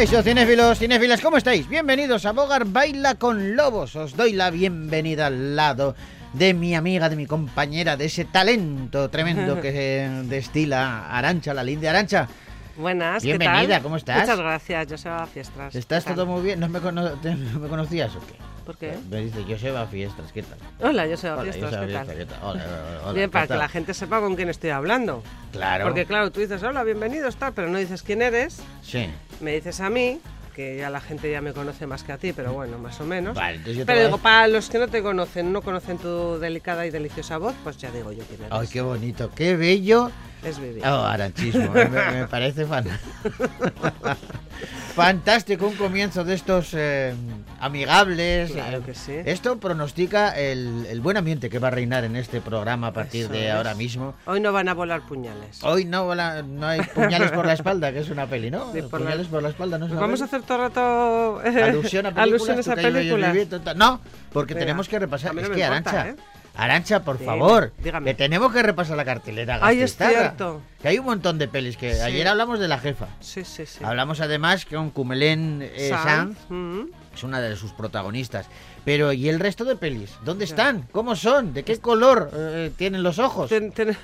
Caixo, cinéfilos, cinéfilas, ¿cómo estáis? Bienvenidos a Bogar Baila con Lobos. Os doy la bienvenida al lado de mi amiga, de mi compañera, de ese talento tremendo que destila Arancha, la linda Arancha. Buenas, Bienvenida, ¿qué tal? ¿cómo estás? Muchas gracias, Joseba Fiestras. ¿Estás ¿Qué tal? todo muy bien? ¿No me, cono- te- no me conocías o qué? ¿Por qué? Me dice Joseba Fiestas, ¿qué tal? Hola, Joseba Hola, Fiestras, Joseba ¿qué tal? Fiestas, ¿qué tal? Hola, hola, hola, Bien, ¿qué para que la gente sepa con quién estoy hablando. Claro. Porque claro, tú dices, hola, bienvenido, tal, pero no dices quién eres. Sí. Me dices a mí, que ya la gente ya me conoce más que a ti, pero bueno, más o menos. Vale, entonces yo te pero a digo, para los que no te conocen, no conocen tu delicada y deliciosa voz, pues ya digo yo quién eres. Ay, qué bonito, qué bello. Es Vivi. Oh, aranchismo, me, me parece fan. Fantástico, un comienzo de estos eh, amigables. Claro eh, que sí. Esto pronostica el, el buen ambiente que va a reinar en este programa a partir Eso de es. ahora mismo. Hoy no van a volar puñales. Hoy no, la- no hay puñales por la espalda, que es una peli, ¿no? Sí, por la- puñales por la espalda, ¿no es una Vamos a hacer todo el rato eh, Alusión a películas. alusiones a películas. No, porque Venga, tenemos que repasar. no Es que importa, Arancha, ¿eh? Arancha, por favor, dígame. que tenemos que repasar la cartelera. Ay, es cierto. Que hay un montón de pelis que Sí. ayer hablamos de la jefa. Sí, sí, sí. Hablamos además con Cumelén eh, Sanz, Sanz, mm. es una de sus protagonistas. Pero ¿y el resto de pelis? ¿Dónde están? ¿Cómo son? ¿De qué color eh, tienen los ojos? Ten- ten-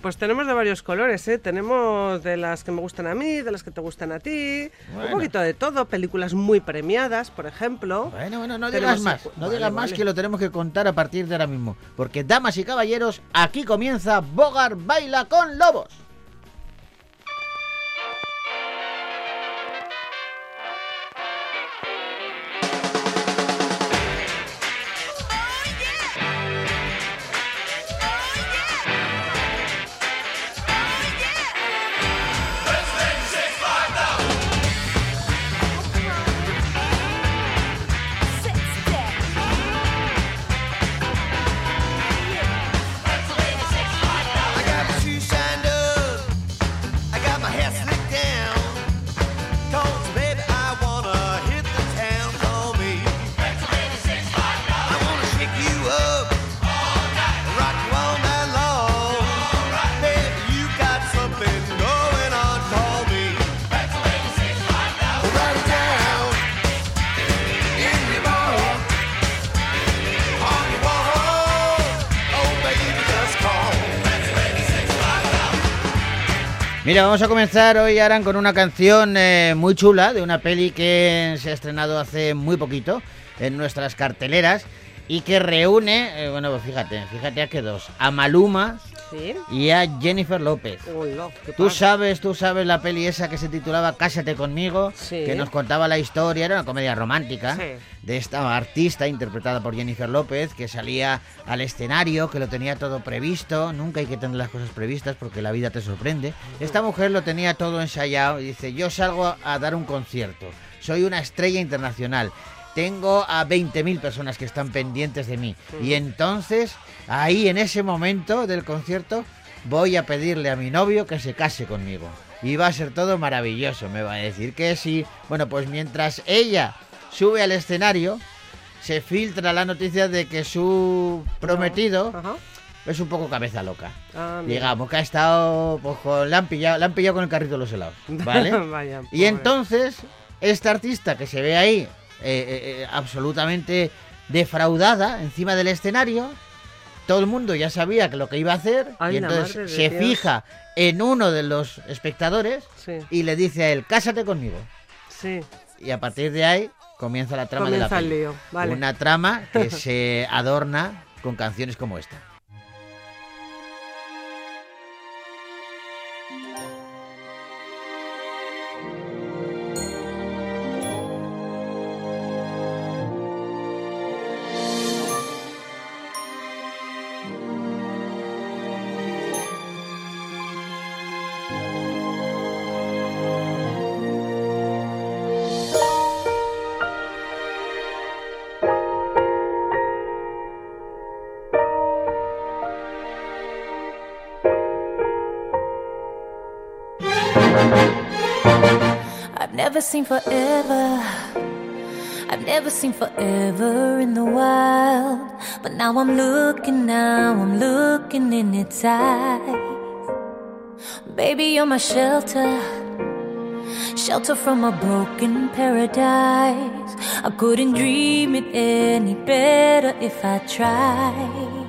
pues tenemos de varios colores, ¿eh? Tenemos de las que me gustan a mí, de las que te gustan a ti, Bueno. un poquito de todo, películas muy premiadas, por ejemplo. Bueno, bueno, no Tenemos digas más, no Vale, digas más que lo tenemos que contar a partir de ahora mismo. Porque, damas y caballeros, aquí comienza Bogar Baila con Lobos. Mira, vamos a comenzar hoy, Aran, con una canción eh, muy chula de una peli que se ha estrenado hace muy poquito en nuestras carteleras y que reúne, eh, bueno, pues fíjate, fíjate a qué dos, a Maluma ¿Sí? y a Jennifer López. Hola, ¿qué Tú sabes, tú sabes la peli esa que se titulaba Cásate conmigo, Sí. que nos contaba la historia, era una comedia romántica Sí. de esta artista interpretada por Jennifer López que salía al escenario, que lo tenía todo previsto, nunca hay que tener las cosas previstas porque la vida te sorprende. Esta mujer lo tenía todo ensayado y dice, yo salgo a dar un concierto, soy una estrella internacional. Tengo a 20.000 personas que están pendientes de mí. Y entonces, ahí en ese momento del concierto, voy a pedirle a mi novio que se case conmigo. Y va a ser todo maravilloso, me va a decir que sí. Bueno, pues mientras ella sube al escenario, se filtra la noticia de que su prometido es un poco cabeza loca. Ah. Digamos que ha estado, pues con, le, han pillado, le han pillado con el carrito de los helados, ¿vale? Vaya, y entonces, esta artista que se ve ahí eh, eh, eh, absolutamente defraudada encima del escenario, todo el mundo ya sabía que lo que iba a hacer Ay, y entonces se Dios. fija en uno de los espectadores Sí, y le dice a él, cásate conmigo. sí. Y a partir de ahí comienza la trama de la el peli. lío. Vale. Una trama que se adorna con canciones como esta. Never seen forever. I've never seen forever in the wild. But now I'm looking, now I'm looking in its eyes. Baby, you're my shelter. shelter from a broken paradise. I couldn't dream it any better if I tried.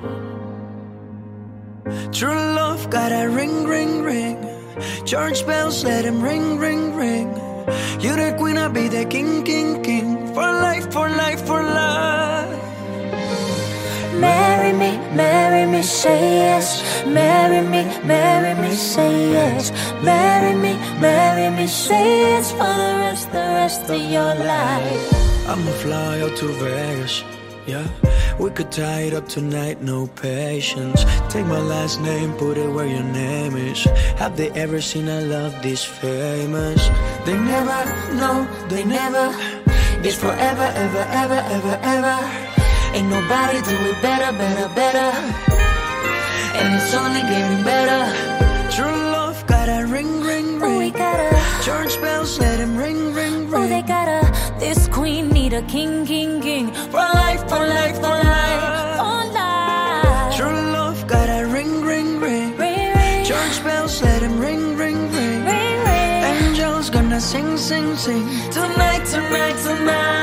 True love got a ring, ring, ring. Church bells let him ring, ring, ring. You the queen, I'll be the king, king, king. For life, for life, for life. Marry me, marry me, say yes. Marry me, marry me, say yes. Marry me, marry me, say yes for the rest, the rest of your life. I'ma fly out to Vegas. Yeah, we could tie it up tonight, no patience. Take my last name, put it where your name is. Have they ever seen a love this famous? They never, no, they never. It's forever, ever, ever, ever, ever. Ain't nobody do it better, better, better. And it's only getting better. True love got a ring, ring, Oh, we ring. gotta, Church bells let him ring, ring, oh, they ring. This queen need a king, king, king. For life, for life, for life, for life. True love got a ring, ring, ring. Ring, ring, Church bells let him ring, ring, ring. ring, ring. Angels gonna sing, sing, sing. Tonight, tonight, tonight,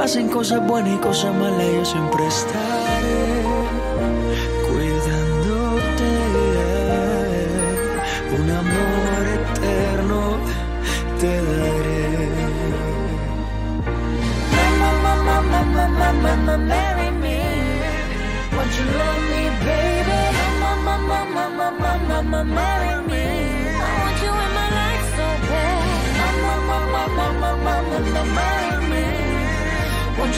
pasen cosas buenas y cosas malas, yo siempre estaré cuidándote. Un amor eterno te daré. Mama, mama, mama, mama, marry me. Won't you love me, baby? Mama, mama, mama, mama, marry me.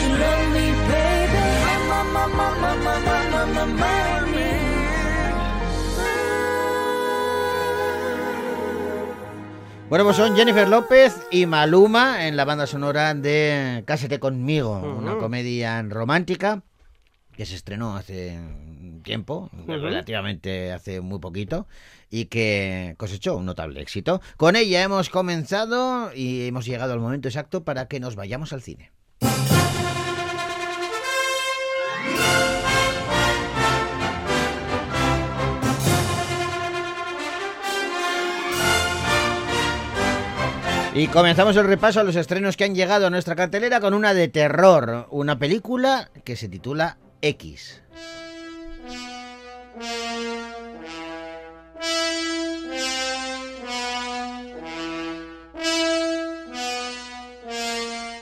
You love me, baby? Mama, mama, mama, mama, mama, marry me. Bueno, pues son Jennifer López y Maluma en la banda sonora de Cásate conmigo, una comedia romántica que se estrenó hace un tiempo, relativamente hace muy poquito, y que cosechó un notable éxito. Con ella hemos comenzado y hemos llegado al momento exacto para que nos vayamos al cine. Y comenzamos el repaso a los estrenos que han llegado a nuestra cartelera con una de terror, una película que se titula X.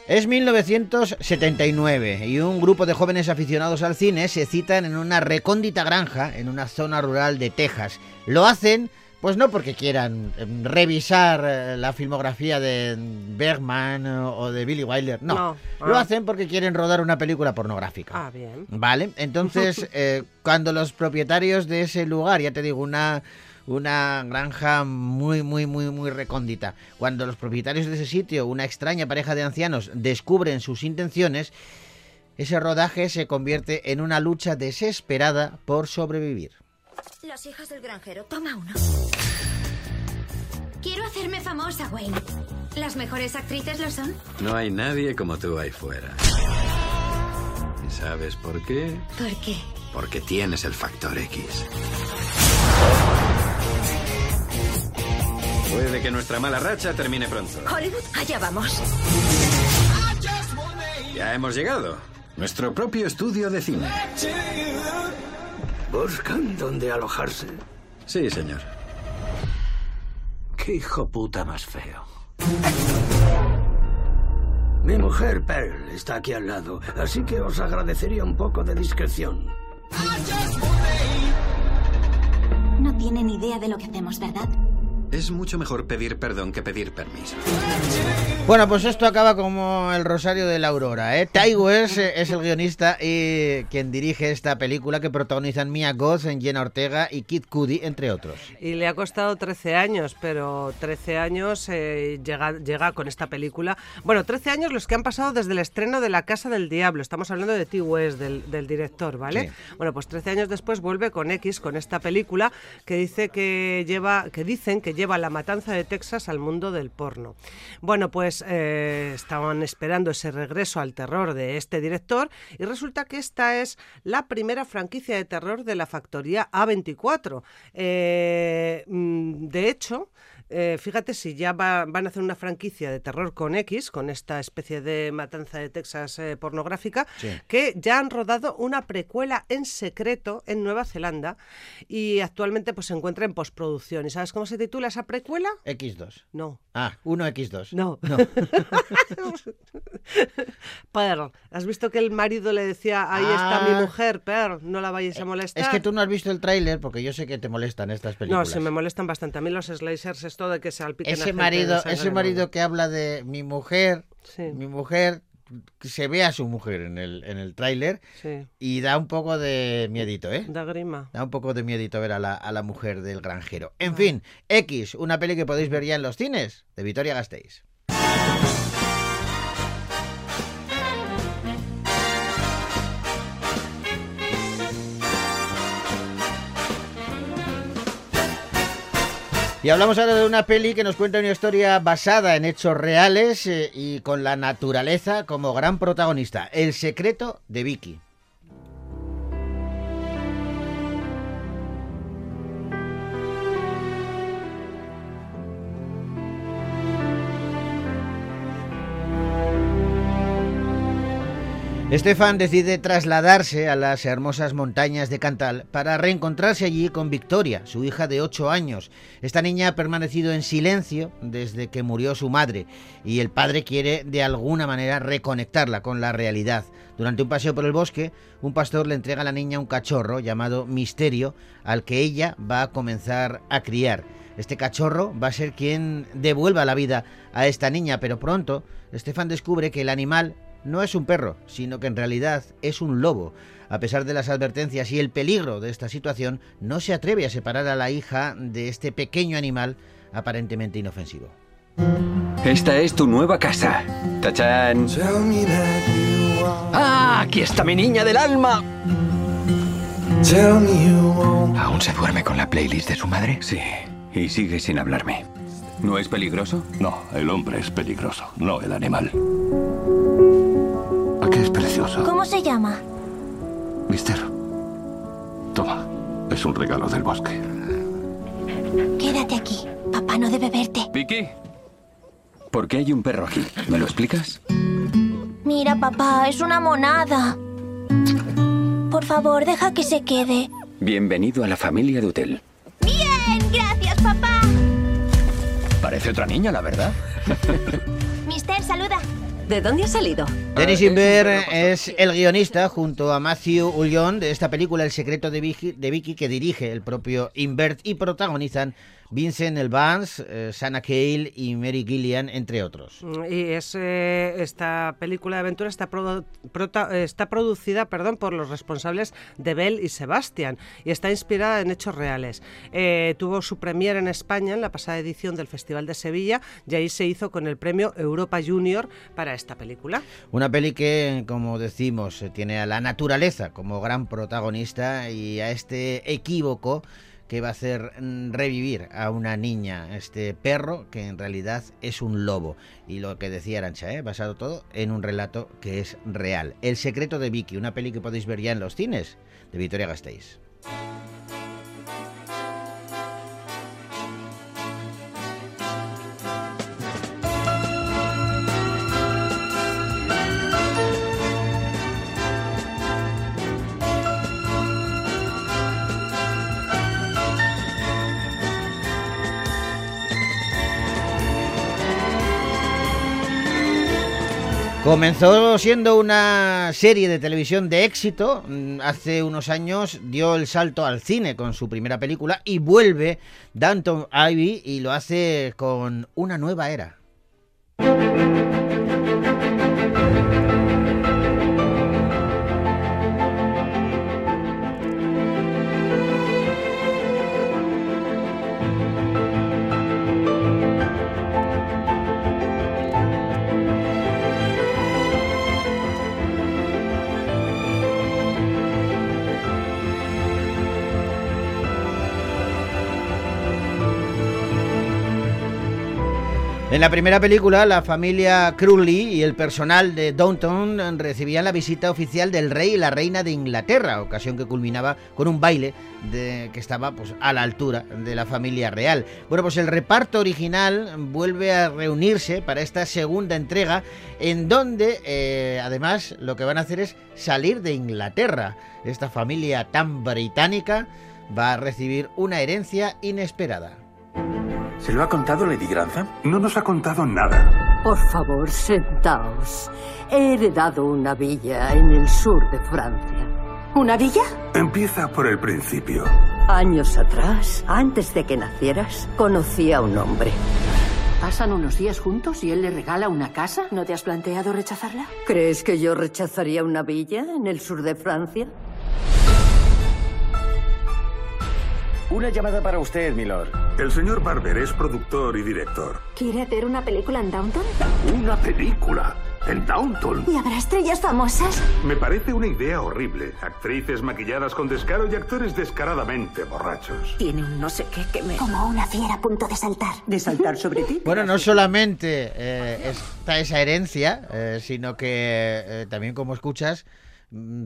Es 1979 y un grupo de jóvenes aficionados al cine se citan en una recóndita granja en una zona rural de Texas. Lo hacen pues no porque quieran em, revisar eh, la filmografía de Bergman eh, o de Billy Wilder, no. No, Lo ah. hacen porque quieren rodar una película pornográfica. Ah, bien. Vale, entonces eh, cuando los propietarios de ese lugar, ya te digo, una, una granja muy, muy, muy, muy recóndita, cuando los propietarios de ese sitio, una extraña pareja de ancianos, descubren sus intenciones, ese rodaje se convierte en una lucha desesperada por sobrevivir. Los hijos del granjero, toma uno. Quiero hacerme famosa, Wayne. ¿Las mejores actrices lo son? No hay nadie como tú ahí fuera. ¿Y sabes por qué? ¿Por qué? Porque tienes el factor X. Puede que nuestra mala racha termine pronto. Hollywood, allá vamos. Ya hemos llegado. Nuestro propio estudio de cine. Buscan dónde alojarse. Sí, señor. Qué hijo puta más feo. Mi mujer Pearl está aquí al lado, así que os agradecería un poco de discreción. No tienen idea de lo que hacemos, ¿verdad? Es mucho mejor pedir perdón que pedir permiso. Bueno, pues esto acaba como el Rosario de la Aurora, ¿eh? Ty West eh, es el guionista y quien dirige esta película que protagonizan Mia Goth, Jenna Ortega y Kid Cudi, entre otros. Y le ha costado 13 años, pero 13 años eh, llega, llega con esta película. Bueno, 13 años los que han pasado desde el estreno de La Casa del Diablo. Estamos hablando de T. West, del, del director, ¿vale? Sí. Bueno, pues 13 años después vuelve con X, con esta película que dice que lleva, que dicen que lleva la matanza de Texas al mundo del porno. Bueno, pues eh, estaban esperando ese regreso al terror de este director y resulta que esta es la primera franquicia de terror de la factoría A24. Eh, mm, de hecho, eh, fíjate si ya va- van a hacer una franquicia de terror con X, con esta especie de matanza de Texas eh, pornográfica, Sí. que ya han rodado una precuela en secreto en Nueva Zelanda y actualmente pues se encuentra en postproducción. ¿Y sabes cómo se titula esa precuela? X2. No. Ah, 1X2. No. No. Pearl, ¿has visto que el marido le decía, ahí está mi Ah. mujer, Pearl, no la vayáis a molestar? Es que tú no has visto el tráiler porque yo sé que te molestan estas No, películas. se me molestan bastante. A mí los slashers, esto de que se alpiquen a ese gente marido, de ese marido que habla de mi mujer, Sí. mi mujer, se ve a su mujer en el, en el tráiler Sí, y da un poco de miedito, ¿eh? da grima. Da un poco de miedito ver a la, a la mujer del granjero. En fin, X, una peli que podéis ver ya en los cines, de Vitoria Gasteiz. Y hablamos ahora de una peli que nos cuenta una historia basada en hechos reales eh, y con la naturaleza como gran protagonista. El secreto de Vicky. Estefan decide trasladarse a las hermosas montañas de Cantal para reencontrarse allí con Victoria, su hija de 8 años. Esta niña ha permanecido en silencio desde que murió su madre y el padre quiere de alguna manera reconectarla con la realidad. Durante un paseo por el bosque, un pastor le entrega a la niña un cachorro llamado Misterio al que ella va a comenzar a criar. Este cachorro va a ser quien devuelva la vida a esta niña, pero pronto Estefan descubre que el animal no es un perro, sino que en realidad es un lobo. A pesar de las advertencias y el peligro de esta situación, no se atreve a separar a la hija de este pequeño animal aparentemente inofensivo. Esta es tu nueva casa. ¡Tachán! ¡Ah! ¡Aquí está mi niña del alma! ¿Aún se duerme con la playlist de su madre? Sí, y sigue sin hablarme. ¿No es peligroso? No, el hombre es peligroso, no el animal. ¿Cómo se llama? Mister. Toma, es un regalo del bosque. Quédate aquí. Papá no debe verte. ¿Vicky? ¿Por qué hay un perro aquí? ¿Me lo explicas? Mira, papá, es una monada. Por favor, deja que se quede. Bienvenido a la familia de Hotel. Bien, gracias, papá. Parece otra niña, la verdad. Mister, saluda. ¿De dónde ha salido? Denis Inver es el guionista junto a Matthew Ullion de esta película El secreto de Vicky, de Vicky que dirige el propio Invert y protagonizan Vincent El Vance, eh, Sana Cale y Mary Gillian, entre otros. Y es, eh, esta película de aventura está, produ- prota- está producida perdón, por los responsables de Bell y Sebastian y está inspirada en hechos reales. Eh, tuvo su premier en España en la pasada edición del Festival de Sevilla y ahí se hizo con el premio Europa Junior para esta película. Una peli que, como decimos, eh, tiene a la naturaleza como gran protagonista y a este equívoco que va a hacer mm, revivir a una niña, este perro que en realidad es un lobo. Y lo que decía Arancha, ¿eh? basado todo en un relato que es real. El secreto de Vicky, una peli que podéis ver ya en los cines de Victoria Gasteiz. Comenzó siendo una serie de televisión de éxito, mm, hace unos años dio el salto al cine con su primera película y vuelve Downton Ivy y lo hace con una nueva era. En la primera película, la familia Crowley y el personal de Downton recibían la visita oficial del rey y la reina de Inglaterra, ocasión que culminaba con un baile que estaba pues, a la altura de la familia real. Bueno, pues el reparto original vuelve a reunirse para esta segunda entrega, en donde eh, además lo que van a hacer es salir de Inglaterra. Esta familia tan británica va a recibir una herencia inesperada. ¿Se lo ha contado Lady Grantham? No nos ha contado nada. Por favor, sentaos. He heredado una villa en el sur de Francia. ¿Una villa? Empieza por el principio. Años atrás, antes de que nacieras, conocí a un hombre. ¿Pasan unos días juntos y él le regala una casa? ¿No te has planteado rechazarla? ¿Crees que yo rechazaría una villa en el sur de Francia? Una llamada para usted, milord. El señor Barber es productor y director. ¿Quiere hacer una película en Downton? ¿Una película? ¿En Downton? ¿Y habrá estrellas famosas? Me parece una idea horrible. Actrices maquilladas con descaro y actores descaradamente borrachos. Tiene un no sé qué que me... Como una fiera a punto de saltar. ¿De saltar sobre ti? Bueno, no solamente eh, está esa herencia, eh, sino que eh, también, como escuchas,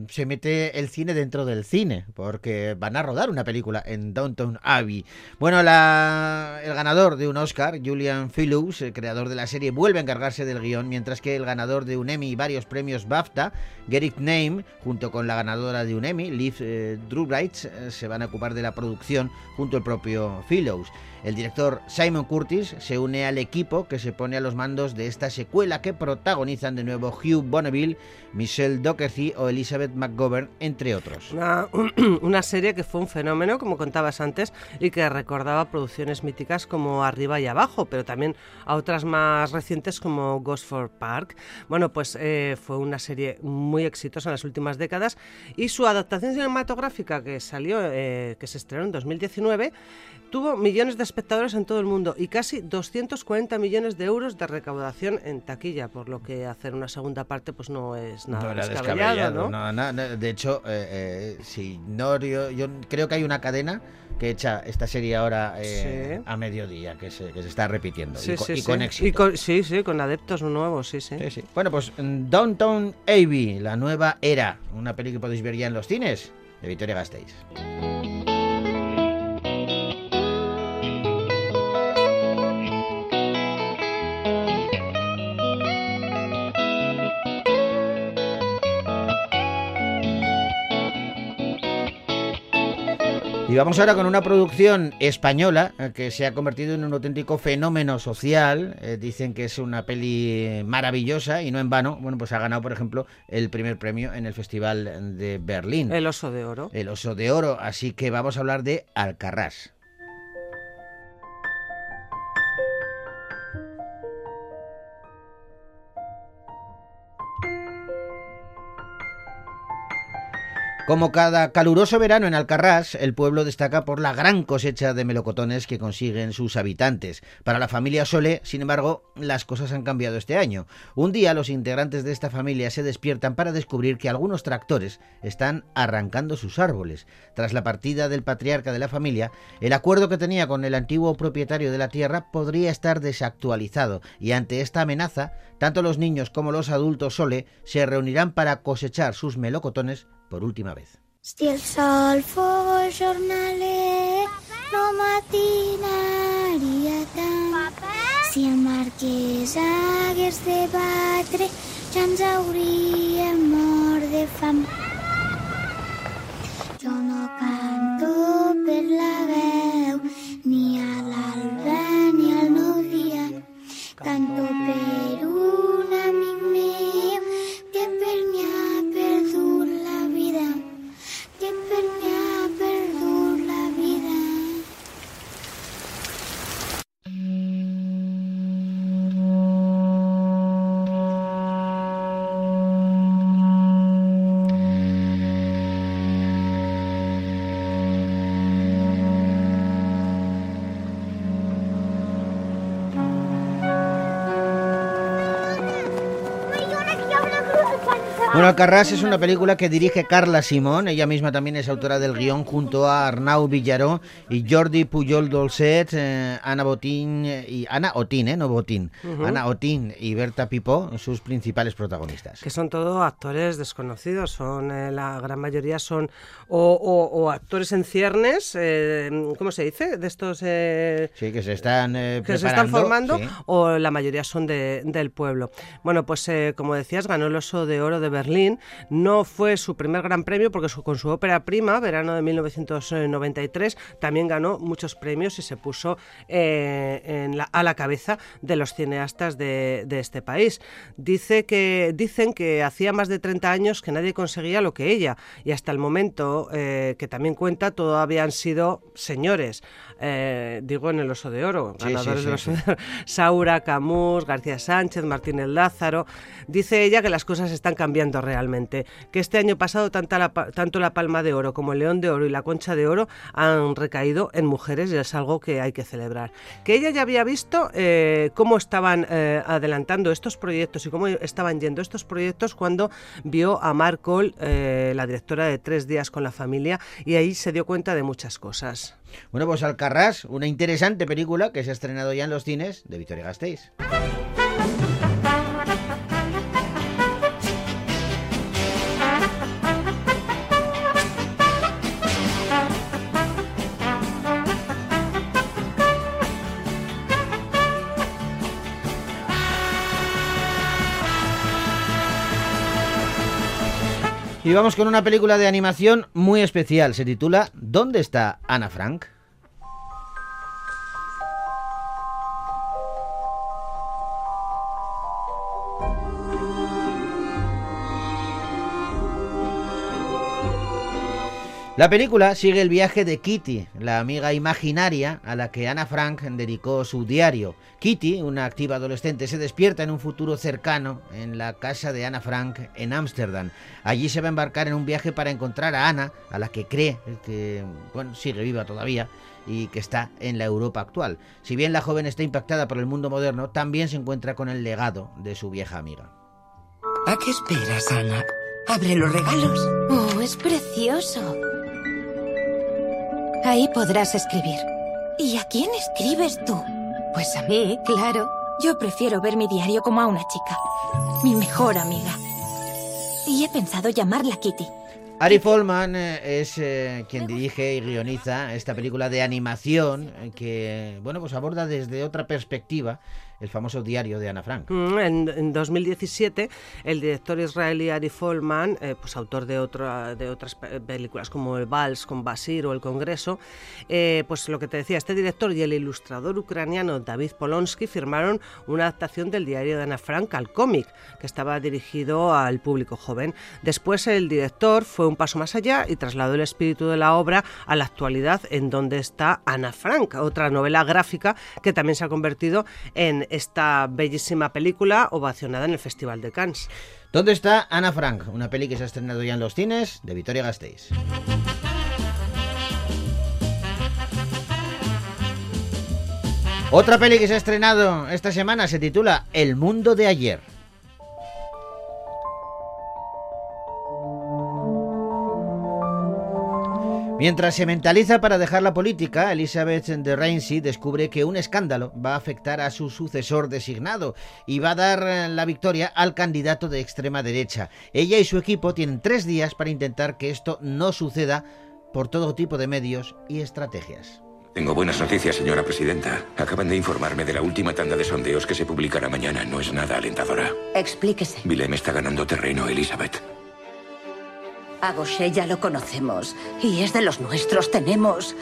se mete el cine dentro del cine, porque van a rodar una película en Downton Abbey. Bueno, la- el ganador de un Oscar, Julian Fellows, el creador de la serie, vuelve a encargarse del guion, mientras que el ganador de un Emmy y varios premios BAFTA, Gerrit Name, junto con la ganadora de un Emmy, Liv eh, eh, se van a ocupar de la producción junto al propio Fellows. El director Simon Curtis se une al equipo que se pone a los mandos de esta secuela que protagonizan de nuevo Hugh Bonneville, Michelle Dockery o Elizabeth McGovern, entre otros. Una, una serie que fue un fenómeno, como contabas antes, y que recordaba producciones míticas como Arriba y Abajo, pero también a otras más recientes como Gosford Park. Bueno, pues eh, fue una serie muy exitosa en las últimas décadas y su adaptación cinematográfica que salió, eh, que se estrenó en 2019, tuvo millones de espectadores en todo el mundo y casi 240 millones de euros de recaudación en taquilla, por lo que hacer una segunda parte pues no es nada No descabellado, descabellado, ¿no? no, de hecho, eh, eh, si no, yo, yo creo que hay una cadena que echa esta serie ahora eh, Sí. a mediodía, que se, que se está repitiendo Sí, y, sí, y con éxito. Y con- sí, sí, con adeptos nuevos, sí, sí. Sí, sí. Bueno, pues mm, Downtown Abbey, la nueva era, una peli que podéis ver ya en los cines de Victoria Gasteiz. Y vamos ahora con una producción española eh, que se ha convertido en un auténtico fenómeno social. Eh, dicen que es una peli maravillosa y no en vano. Bueno, pues ha ganado, por ejemplo, el primer premio en el Festival de Berlín. El oso de oro. El oso de oro. Así que vamos a hablar de Alcarrás. Como cada caluroso verano en Alcarrás, el pueblo destaca por la gran cosecha de melocotones que consiguen sus habitantes. Para la familia Sole, sin embargo, las cosas han cambiado este año. Un día los integrantes de esta familia se despiertan para descubrir que algunos tractores están arrancando sus árboles. Tras la partida del patriarca de la familia, el acuerdo que tenía con el antiguo propietario de la tierra podría estar desactualizado y ante esta amenaza, tanto los niños como los adultos Sole se reunirán para cosechar sus melocotones por última vez. Si el sol fos jornaler, no matinaria tant. Si el marquès hagués de batre, ja ens hauríem mort de fam. Jo no canto per la veu, Bueno, Alcarrás es una película que dirige Carla Simón, ella misma también es autora del guion junto a Arnau Villaró y Jordi Pujol Dolcet, eh, Ana Botín eh, y Ana Otín, eh, no Botín. Ana Otín y Berta Pipó, sus principales protagonistas. que son todos actores desconocidos, son eh, la gran mayoría son o, o- o actores en ciernes, ¿cómo se dice? De estos Sí, que se están que se están formando sí. o la mayoría son de- del pueblo. Bueno, pues como decías, ganó el Oso de Oro de Berlín. No fue su primer gran premio porque su- con su ópera prima, verano de 1993, también ganó muchos premios y se puso eh, en la- a la cabeza de los cineastas de, de este país. Dice que, dicen que hacía más de 30 años que nadie conseguía lo que ella y hasta el momento eh, que también cuenta todavía han sido señores, eh, digo en el Oso de Oro, Sí, sí, ganadores sí, de los. Saura, Camus, García Sánchez, Martínez Lázaro. Dice ella que las cosas están cambiando realmente, que este año pasado tanto la Palma de Oro como el León de Oro y la Concha de Oro han recaído en mujeres y es algo que hay que celebrar. Que ella ya había visto eh, cómo estaban eh, adelantando estos proyectos y cómo estaban yendo estos proyectos cuando vio a Mar Cole, eh, la directora de Tres Días con la Familia, y ahí se dio cuenta de muchas cosas. Bueno, pues Alcarrás, una interesante película que se ha estrenado ya en los cines de Victoria Gasteiz. Y vamos con una película de animación muy especial. Se titula ¿Dónde está Ana Frank? La película sigue el viaje de Kitty, la amiga imaginaria a la que Ana Frank dedicó su diario. Kitty, una activa adolescente, se despierta en un futuro cercano en la casa de Ana Frank en Ámsterdam. Allí se va a embarcar en un viaje para encontrar a Ana, a la que cree que bueno, sigue viva todavía y que está en la Europa actual. Si bien la joven está impactada por el mundo moderno, también se encuentra con el legado de su vieja amiga. ¿A qué esperas, Ana? Abre los regalos. Oh, es precioso. Ahí podrás escribir. ¿Y a quién escribes tú? Pues a mí, claro. Yo prefiero ver mi diario como a una chica. Mi mejor amiga. Y he pensado llamarla Kitty. Ari Folman eh, es eh, quien dirige y guioniza esta película de animación eh, que, bueno, pues aborda desde otra perspectiva el famoso diario de Ana Frank. Mm, En, en 2017, el director israelí Ari Folman, eh, pues autor de, otra- de otras pe- películas como El Vals con Basir o El Congreso, eh, pues lo que te decía, este director y el ilustrador ucraniano David Polonsky firmaron una adaptación del diario de Ana Frank al cómic, que estaba dirigido al público joven. Después el director fue un paso más allá y trasladó el espíritu de la obra a la actualidad en donde está Ana Frank, otra novela gráfica que también se ha convertido en esta bellísima película ovacionada en el Festival de Cannes. ¿Dónde está Ana Frank? Una peli que se ha estrenado ya en los cines de Vitoria Gasteiz. Otra peli que se ha estrenado esta semana se titula El mundo de ayer. Mientras se mentaliza para dejar la política, Elizabeth de Rainsy descubre que un escándalo va a afectar a su sucesor designado y va a dar eh, la victoria al candidato de extrema derecha. Ella y su equipo tienen tres días para intentar que esto no suceda por todo tipo de medios y estrategias. Tengo buenas noticias, señora presidenta. Acaban de informarme de la última tanda de sondeos que se publicará mañana. No es nada alentadora. Explíquese. Willem está ganando terreno, Elizabeth. A ya lo conocemos. Y es de los nuestros. Tenemos.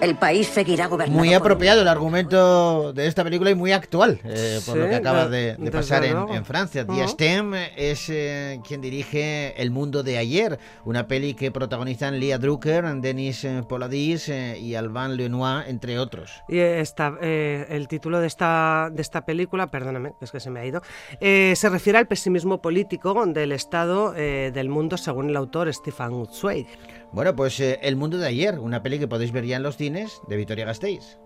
El país seguirá gobernado. Muy por- apropiado el argumento de esta película y muy actual, eh, por Sí, lo que acaba de- de, pasar en, en Francia. Ujú. Diestem es eh, quien dirige El mundo de ayer, una peli que protagonizan Lia Drucker, Denis eh, Poladis eh, y Alban Lenoir, entre otros. Y esta, eh, el título de esta, de esta película, perdóname, es que se me ha ido, eh, se refiere al pesimismo político del estado eh, del mundo según el autor Stefan Zweig. Bueno, pues eh, El mundo de ayer, una peli que podéis ver ya en los cines de Vitoria Gasteiz.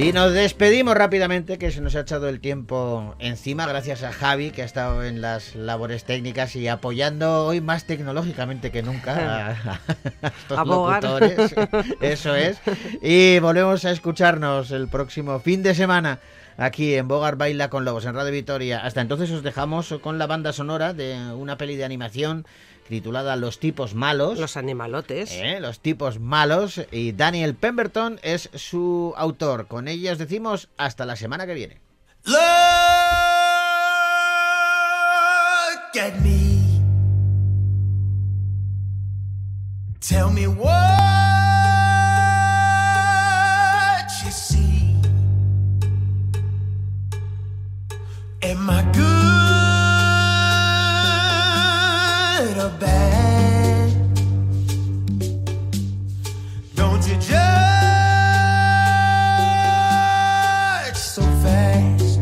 Y nos despedimos rápidamente, que se nos ha echado el tiempo encima, gracias a Javi, que ha estado en las labores técnicas y apoyando hoy más tecnológicamente que nunca a, a estos A Bogar. locutores. Eso es. Y volvemos a escucharnos el próximo fin de semana aquí en Bogar Baila con Lobos, en Radio Vitoria. Hasta entonces os dejamos con la banda sonora de una peli de animación titulada Los tipos malos. Los animalotes. ¿eh? Los tipos malos. Y Daniel Pemberton es su autor. Con ella os decimos hasta la semana que viene. Look at me. Tell me what you see. Am I good or bad? Don't you judge so fast?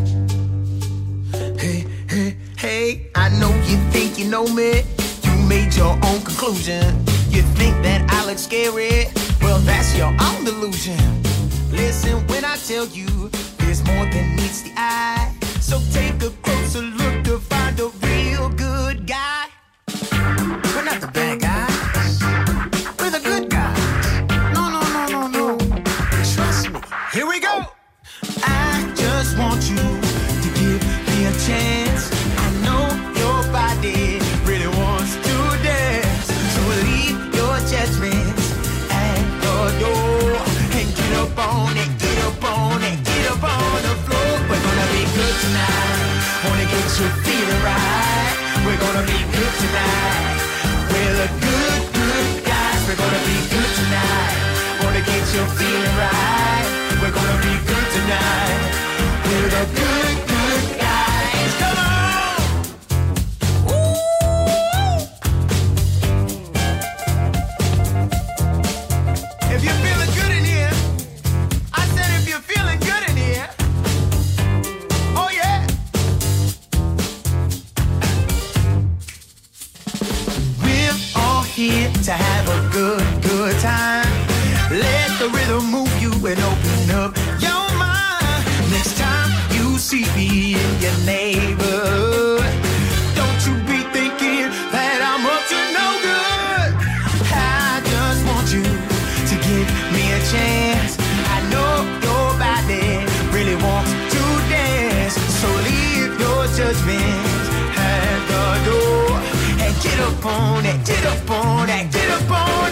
Hey, hey, hey, I know you think you know me. You made your own conclusion. You think that I look scary? Well, that's your own delusion. Listen when I tell you there's more than meets the eye. So take a closer look to find a real good to have a good, good time. Let the rhythm move you and open up your mind. Next time you see me in your neighborhood, don't you be thinking that I'm up to no good. I just want you to give me a chance. I know your body really wants to dance, so leave your judgment get up on it, get up on it, get up on